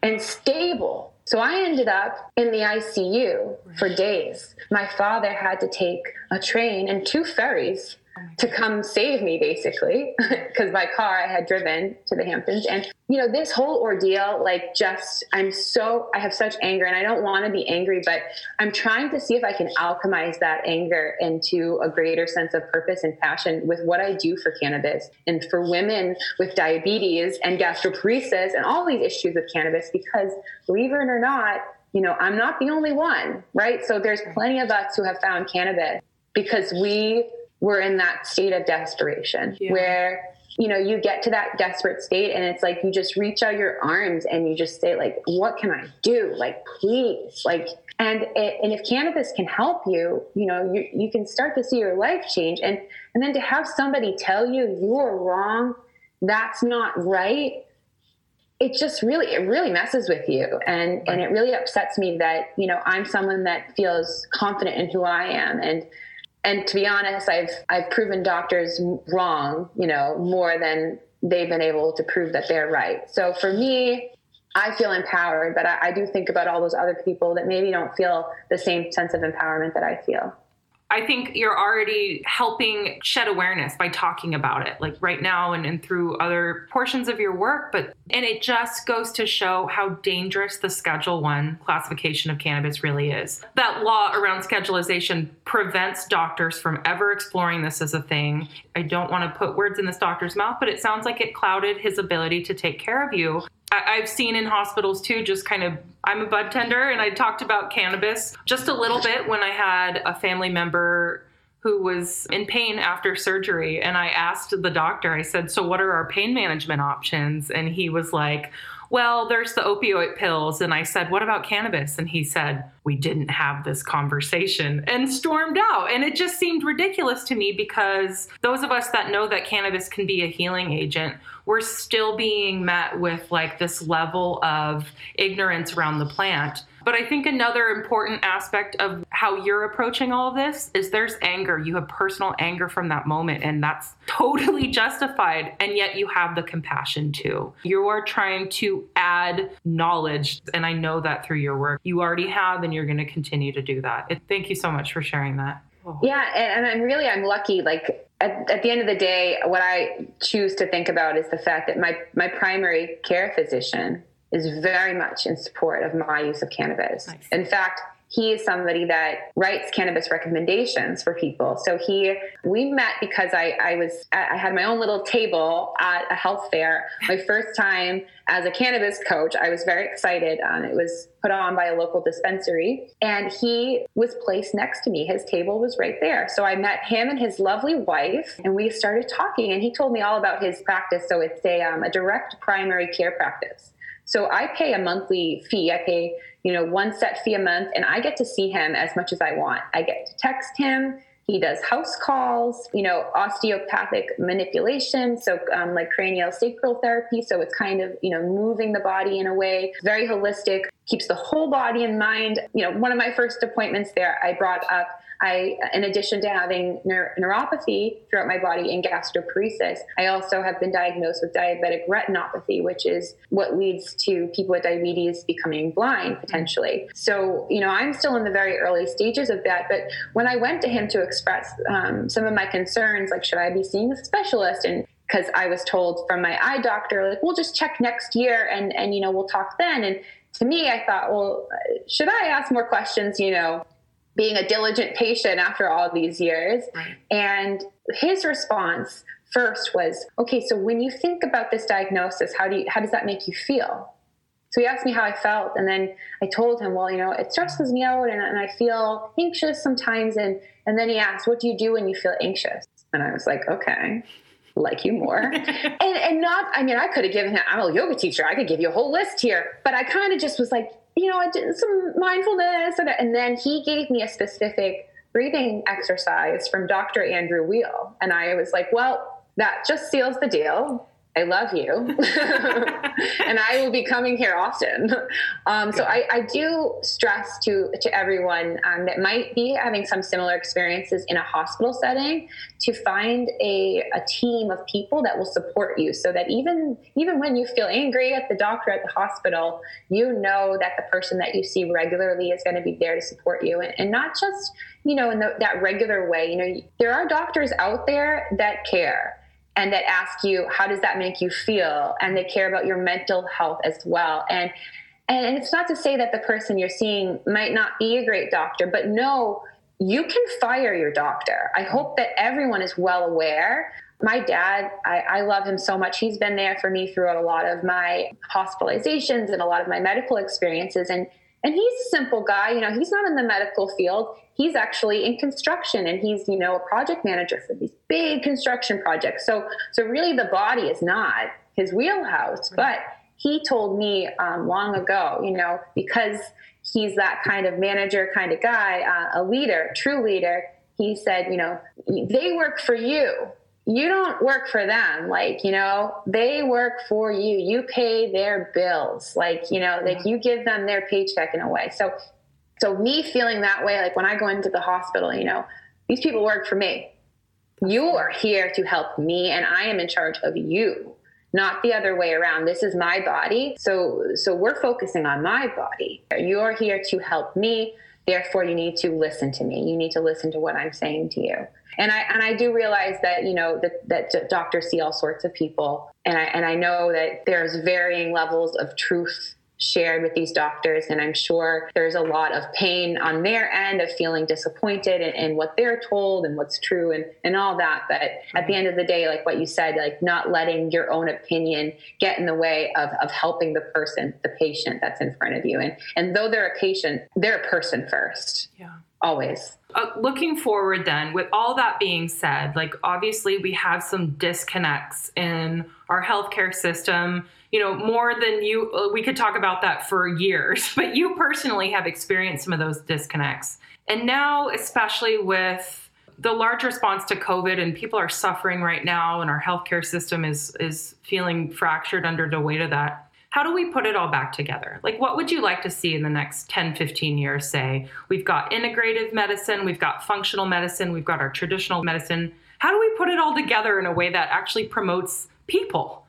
and stable. So I ended up in the ICU for days. My father had to take a train and two ferries to come save me basically <laughs> because my car I had driven to the Hamptons. And you know this whole ordeal like just I'm so I have such anger and I don't want to be angry but I'm trying to see if I can alchemize that anger into a greater sense of purpose and passion with what I do for cannabis and for women with diabetes and gastroparesis and all these issues with cannabis because believe it or not you know I'm not the only one right? So there's plenty of us who have found cannabis because we we're in that state of desperation yeah. where you know you get to that desperate state and it's like you just reach out your arms and you just say like what can i do? Like please like and it, and if cannabis can help you you know you, you can start to see your life change. And and then to have somebody tell you you are wrong that's not right it just really it really messes with you. And and it really upsets me that you know i'm someone that feels confident in who i am. And and to be honest, I've I've proven doctors wrong, you know, more than they've been able to prove that they're right. So for me, I feel empowered, but I, I do think about all those other people that maybe don't feel the same sense of empowerment that I feel. I think you're already helping shed awareness by talking about it, like right now and, and through other portions of your work. But and it just goes to show how dangerous the Schedule One classification of cannabis really is. That law around schedulization prevents doctors from ever exploring this as a thing. I don't want to put words in this doctor's mouth, but it sounds like it clouded his ability to take care of you I, have seen in hospitals too, just kind of, I'm a bud tender and I talked about cannabis just a little bit when I had a family member who was in pain after surgery. And I asked the doctor, I said, So what are our pain management options? And he was like, well, there's the opioid pills. And I said, what about cannabis? And he said, we didn't have this conversation and stormed out. And it just seemed ridiculous to me because those of us that know that cannabis can be a healing agent, we're still being met with like this level of ignorance around the plant but I think another important aspect of how you're approaching all of this is there's anger. You have personal anger from that moment, and that's <laughs> totally justified. And yet you have the compassion too. You are trying to add knowledge, and I know that through your work. You already have, and you're going to continue to do that. Thank you so much for sharing that. Yeah, and I'm really I'm lucky. Like at, at the end of the day, what I choose to think about is the fact that my, my primary care physician is very much in support of my use of cannabis. Nice. In fact, he is somebody that writes cannabis recommendations for people. So he, we met because I, I was, I had my own little table at a health fair. My first time as a cannabis coach, I was very excited. Um, it was put on by a local dispensary, and he was placed next to me. His table was right there. So I met him and his lovely wife, and we started talking. And he told me all about his practice. So it's a, um, a direct primary care practice. So I pay a monthly fee. I pay, you know, one set fee a month and I get to see him as much as I want. I get to text him. He does house calls, you know, osteopathic manipulation, so um, like cranial sacral therapy. So it's kind of, you know, moving the body in a way, very holistic, keeps the whole body in mind. You know, one of my first appointments there, I brought up I, in addition to having neur- neuropathy throughout my body and gastroparesis, I also have been diagnosed with diabetic retinopathy, which is what leads to people with diabetes becoming blind potentially. So, you know, I'm still in the very early stages of that. But when I went to him to express um, some of my concerns, like, should I be seeing a specialist? And because I was told from my eye doctor, like, we'll just check next year and, and, you know, we'll talk then. And to me, I thought, well, should I ask more questions, you know, being a diligent patient after all these years. Right. And his response first was, okay, so when you think about this diagnosis, how do you, how does that make you feel? So he asked me how I felt, and then I told him, well, you know, it stresses me out, and, and I feel anxious sometimes. And and then he asked, what do you do when you feel anxious? And I was like, okay, like you more. <laughs> and and not, I mean, I could have given him. I'm a yoga teacher. I could give you a whole list here, but I kind of just was like, you know, I did some mindfulness. And then he gave me a specific breathing exercise from Dr. Andrew Weil. And I was like, well, that just seals the deal. I love you. <laughs> and I will be coming here often. Um, so I, I, do stress to, to everyone um, that might be having some similar experiences in a hospital setting to find a, a team of people that will support you so that even, even when you feel angry at the doctor at the hospital, you know that the person that you see regularly is going to be there to support you and, and not just, you know, in the, that regular way. You know, there are doctors out there that care and that ask you how does that make you feel? And they care about your mental health as well. And and it's not to say that the person you're seeing might not be a great doctor but no you can fire your doctor. I hope that everyone is well aware. My dad I, I love him so much. He's been there for me throughout a lot of my hospitalizations and a lot of my medical experiences. And and he's a simple guy you know he's not in the medical field he's actually in construction and he's you know a project manager for these big construction projects. So so really the body is not his wheelhouse but he told me um, long ago you know because he's that kind of manager kind of guy uh, a leader true leader he said you know they work for you. You don't work for them. Like you know they work for you. You pay their bills. Like you know like you give them their paycheck in a way. So so me feeling that way, like when I go into the hospital, you know, these people work for me. You are here to help me, and I am in charge of you, not the other way around. This is my body, so so we're focusing on my body. You are here to help me. Therefore, you need to listen to me. You need to listen to what I'm saying to you. And I and I do realize that you know that that doctors see all sorts of people, and I and I know that there's varying levels of truth shared with these doctors. And I'm sure there's a lot of pain on their end of feeling disappointed in, in, what they're told and what's true and, and all that. But at the end of the day, like what you said, like not letting your own opinion get in the way of, of helping the person, the patient that's in front of you. And, and though they're a patient, they're a person first. Yeah. Always. Uh, looking forward, then, with all that being said, like obviously we have some disconnects in our healthcare system you know, more than you, uh, we could talk about that for years, <laughs> but you personally have experienced some of those disconnects. And now, especially with the large response to COVID and people are suffering right now, and our healthcare system is, is feeling fractured under the weight of that. How do we put it all back together? Like, what would you like to see in the next 10, 15 years? Say, we've got integrative medicine, we've got functional medicine, we've got our traditional medicine. How do we put it all together in a way that actually promotes people?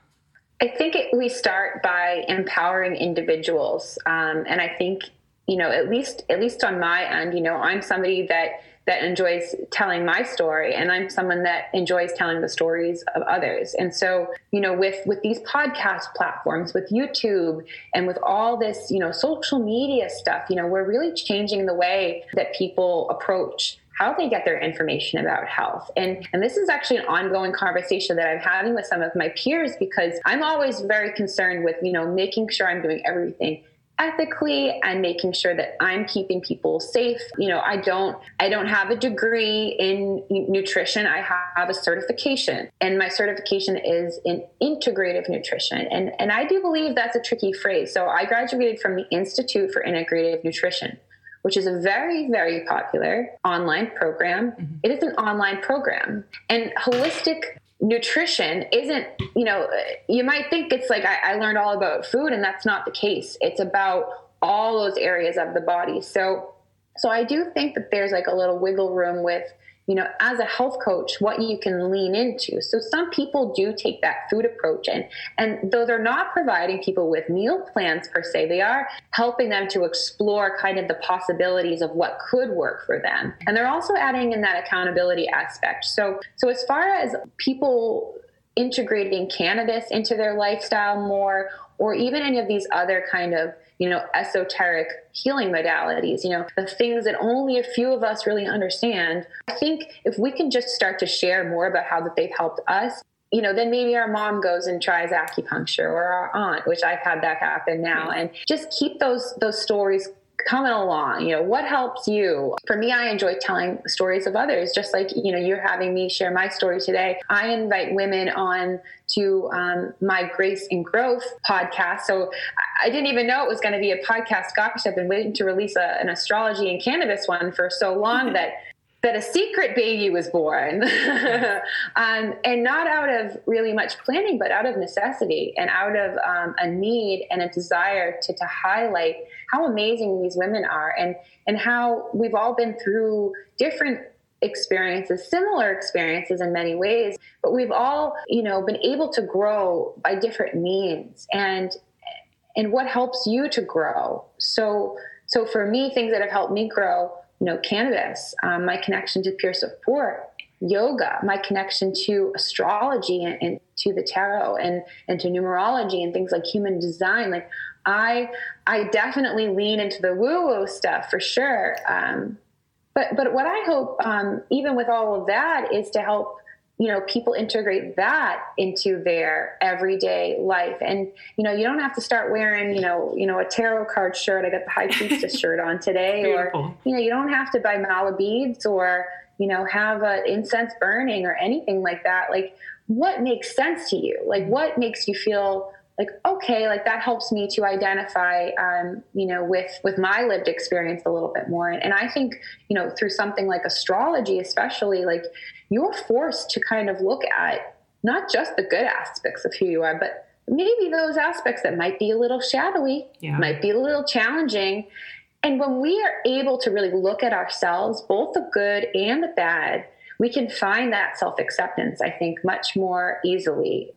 I think it, we start by empowering individuals. Um, and I think you know, at least at least on my end, you know, I'm somebody that that enjoys telling my story and i'm someone that enjoys telling the stories of others and so you know with with these podcast platforms with youtube and with all this you know social media stuff you know we're really changing the way that people approach how they get their information about health. And, and this is actually an ongoing conversation that I'm having with some of my peers because I'm always very concerned with, you know, making sure I'm doing everything ethically and making sure that I'm keeping people safe. You know, I don't I don't have a degree in nutrition. I have a certification and my certification is in integrative nutrition. And and I do believe that's a tricky phrase. So I graduated from the Institute for Integrative Nutrition which is a very, very popular online program. Mm-hmm. It is an online program. And holistic nutrition isn't you know you might think it's like I, I, learned all about food and that's not the case. It's about all those areas of the body. So so i do think that there's like a little wiggle room with you know, as a health coach, what you can lean into. So some people do take that food approach and and though they're not providing people with meal plans per se, they are helping them to explore kind of the possibilities of what could work for them. And they're also adding in that accountability aspect. So so as far as people integrating cannabis into their lifestyle more or even any of these other kind of you know, esoteric healing modalities, you know, the things that only a few of us really understand. I think if we can just start to share more about how that they've helped us, you know, then maybe our mom goes and tries acupuncture or our aunt, which I've had that happen now, and just keep those those stories coming along you know what helps you? For me i enjoy telling stories of others just like you know you're having me share my story today. I invite women on to um, my grace and growth podcast. So i didn't even know it was going to be a podcast. Gosh i've been waiting to release a, an astrology and cannabis one for so long <laughs> that that a secret baby was born. <laughs> Um, and not out of really much planning but out of necessity and out of um, a need and a desire to, to highlight how amazing these women are and and how we've all been through different experiences similar experiences in many ways but we've all you know been able to grow by different means. And and what helps you to grow so so for me things that have helped me grow you know, cannabis, um, my connection to peer support, yoga, my connection to astrology and, and, to the tarot and, and to numerology and things like human design. Like I, I definitely lean into the woo woo stuff for sure. Um, but, but what I hope, um, even with all of that is to help you know people integrate that into their everyday life. And you know you don't have to start wearing you know you know a tarot card shirt. I got the high priestess <laughs> shirt on today. Or you know you don't have to buy mala beads or you know have an incense burning or anything like that. Like what makes sense to you? Like what makes you feel like okay like that helps me to identify um, you know with with my lived experience a little bit more? And, and i think you know through something like astrology especially like you're forced to kind of look at not just the good aspects of who you are but maybe those aspects that might be a little shadowy yeah. might be a little challenging and when we are able to really look at ourselves both the good and the bad we can find that self acceptance, I think, much more easily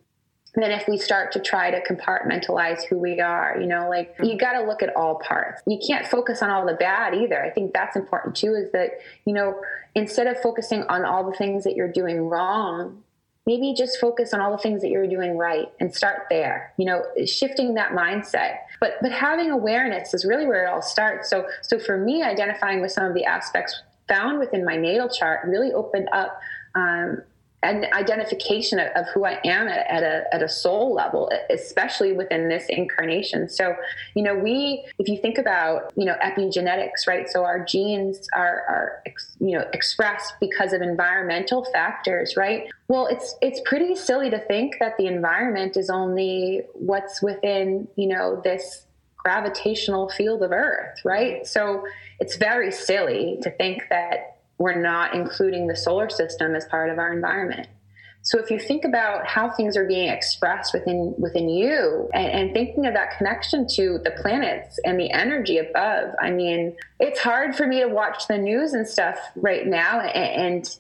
than if we start to try to compartmentalize who we are. You know, like you got to look at all parts. You can't focus on all the bad either. I think that's important too, is that, you know, instead of focusing on all the things that you're doing wrong, maybe just focus on all the things that you're doing right and start there you know shifting that mindset but but having awareness is really where it all starts so so for me identifying with some of the aspects found within my natal chart really opened up um, an identification of, of, who I am at, at, a, at a soul level, especially within this incarnation. So, you know, we, if you think about, you know, epigenetics, right? So our genes are, are you know, expressed because of environmental factors, right? Well, it's, it's pretty silly to think that the environment is only what's within, you know, this gravitational field of Earth, right? So it's very silly to think that we're not including the solar system as part of our environment. So if you think about how things are being expressed within within you and, and, thinking of that connection to the planets and the energy above, I mean, it's hard for me to watch the news and stuff right now and, and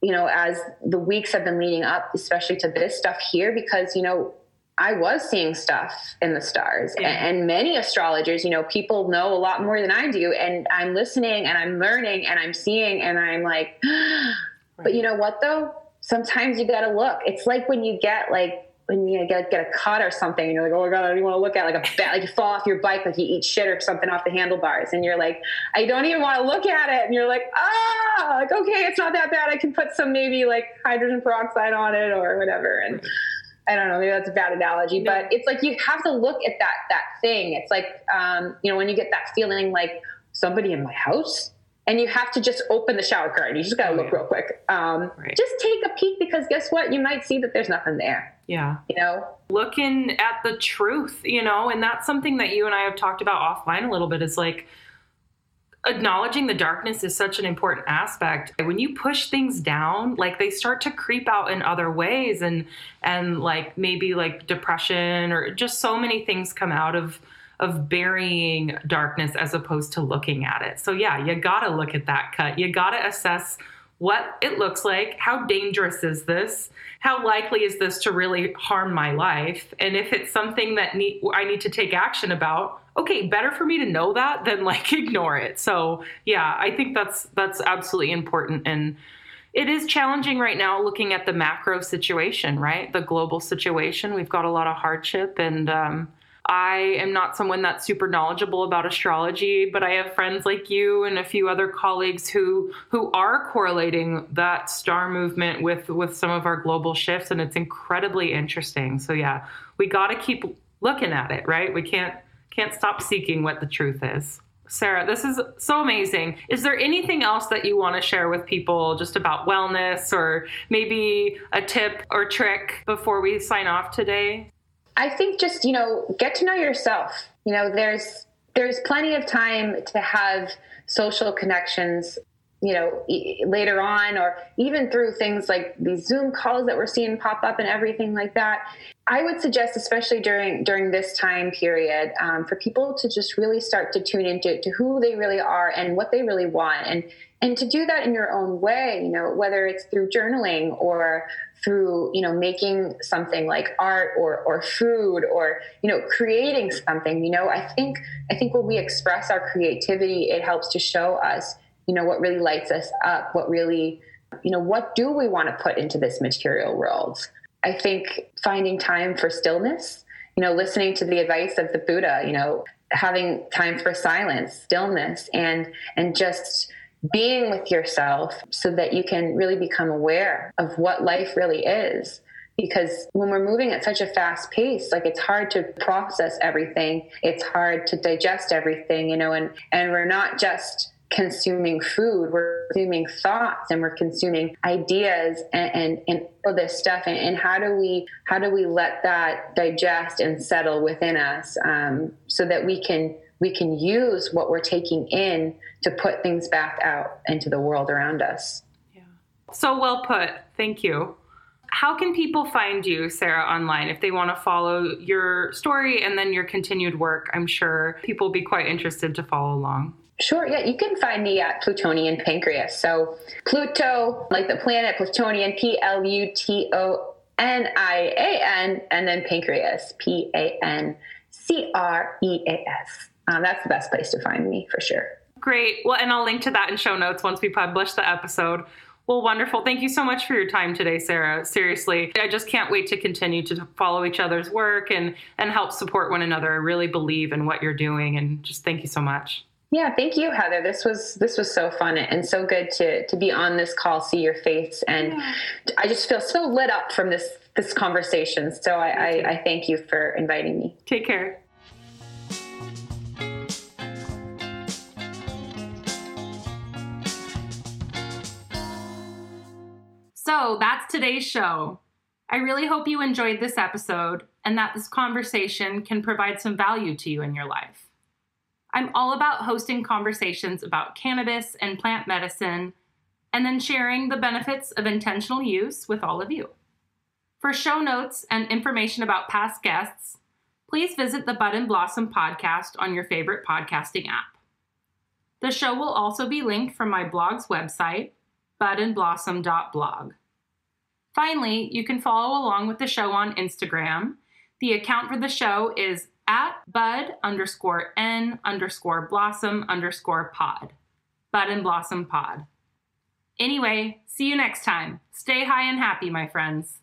you know, as the weeks have been leading up, especially to this stuff here, because, you know, I was seeing stuff in the stars. Yeah. And, and many astrologers, you know, people know a lot more than I do. And I'm listening and I'm learning and I'm seeing and I'm like, right. <gasps> but you know what though? Sometimes you got to look. It's like when you get like when you get, get a cut or something and you're like, oh my God, I don't even want to look at like a bat, like you fall off your bike, like you eat shit or something off the handlebars. And you're like, I don't even want to look at it. And you're like, ah, like, okay, it's not that bad. I can put some maybe like hydrogen peroxide on it or whatever. And I don't know, maybe that's a bad analogy, but it's like you have to look at that, that thing. It's like, um, you know, when you get that feeling like somebody in my house, and you have to just open the shower curtain. You just got to oh, look yeah. real quick. Um, right. Just take a peek because guess what? You might see that there's nothing there. Yeah. You know, looking at the truth, you know, and that's something that you and I have talked about offline a little bit is like acknowledging the darkness is such an important aspect. When you push things down, like they start to creep out in other ways and and like maybe like depression or just so many things come out of of burying darkness as opposed to looking at it. So, yeah, you got to look at that cut. You got to assess what it looks like. How dangerous is this? How likely is this to really harm my life? And if it's something that need, I need to take action about, okay, better for me to know that than like <laughs> ignore it. So, yeah, I think that's that's absolutely important and it is challenging right now looking at the macro situation, right? The global situation. We've got a lot of hardship and um, I am not someone that's super knowledgeable about astrology, but I have friends like you and a few other colleagues who who are correlating that star movement with with some of our global shifts and it's incredibly interesting. So yeah, we got to keep looking at it, right? We can't can't stop seeking what the truth is. Sarah, this is so amazing. Is there anything else that you want to share with people just about wellness or maybe a tip or trick before we sign off today? I think just, you know, get to know yourself. You know, there's there's plenty of time to have social connections you know later on or even through things like these zoom calls that we're seeing pop up and everything like that i would suggest especially during during this time period um, for people to just really start to tune into to who they really are and what they really want and and to do that in your own way you know whether it's through journaling or through you know making something like art or or food or you know creating something you know. I think i think when we express our creativity it helps to show us you know what really lights us up what really you know what do we want to put into this material world? I think finding time for stillness you know listening to the advice of the buddha you know having time for silence stillness and and just being with yourself so that you can really become aware of what life really is. Because when we're moving at such a fast pace like it's hard to process everything it's hard to digest everything you know and and we're not just consuming food we're consuming thoughts and we're consuming ideas and and, and all this stuff and, and, how do we how do we let that digest and settle within us um, so that we can we can use what we're taking in to put things back out into the world around us. Yeah. So well put. Thank you. How can people find you, Sarah, online if they want to follow your story and then your continued work? I'm sure people will be quite interested to follow along. Sure, yeah, you can find me at Plutonian Pancreas. So Pluto, like the planet Plutonian, P L U T O N I A N, and then Pancreas, P A N C R E A S. Um, that's the best place to find me for sure. Great. Well, and I'll link to that in show notes once we publish the episode. Well, wonderful. Thank you so much for your time today, Sarah. Seriously, I just can't wait to continue to follow each other's work and and help support one another. I really believe in what you're doing, and just thank you so much. Yeah, thank you, Heather. This was this was so fun and so good to to be on this call, see your face, and yeah. I just feel so lit up from this this conversation. So I, I, I thank you for inviting me. Take care. So that's today's show. I really hope you enjoyed this episode and that this conversation can provide some value to you in your life. I'm all about hosting conversations about cannabis and plant medicine and then sharing the benefits of intentional use with all of you. For show notes and information about past guests, please visit the Bud and Blossom podcast on your favorite podcasting app. The show will also be linked from my blog's website, budandblossom.blog. Finally, you can follow along with the show on Instagram. The account for the show is at bud underscore n underscore blossom underscore pod. Bud and Blossom Pod. Anyway, see you next time. Stay high and happy, my friends.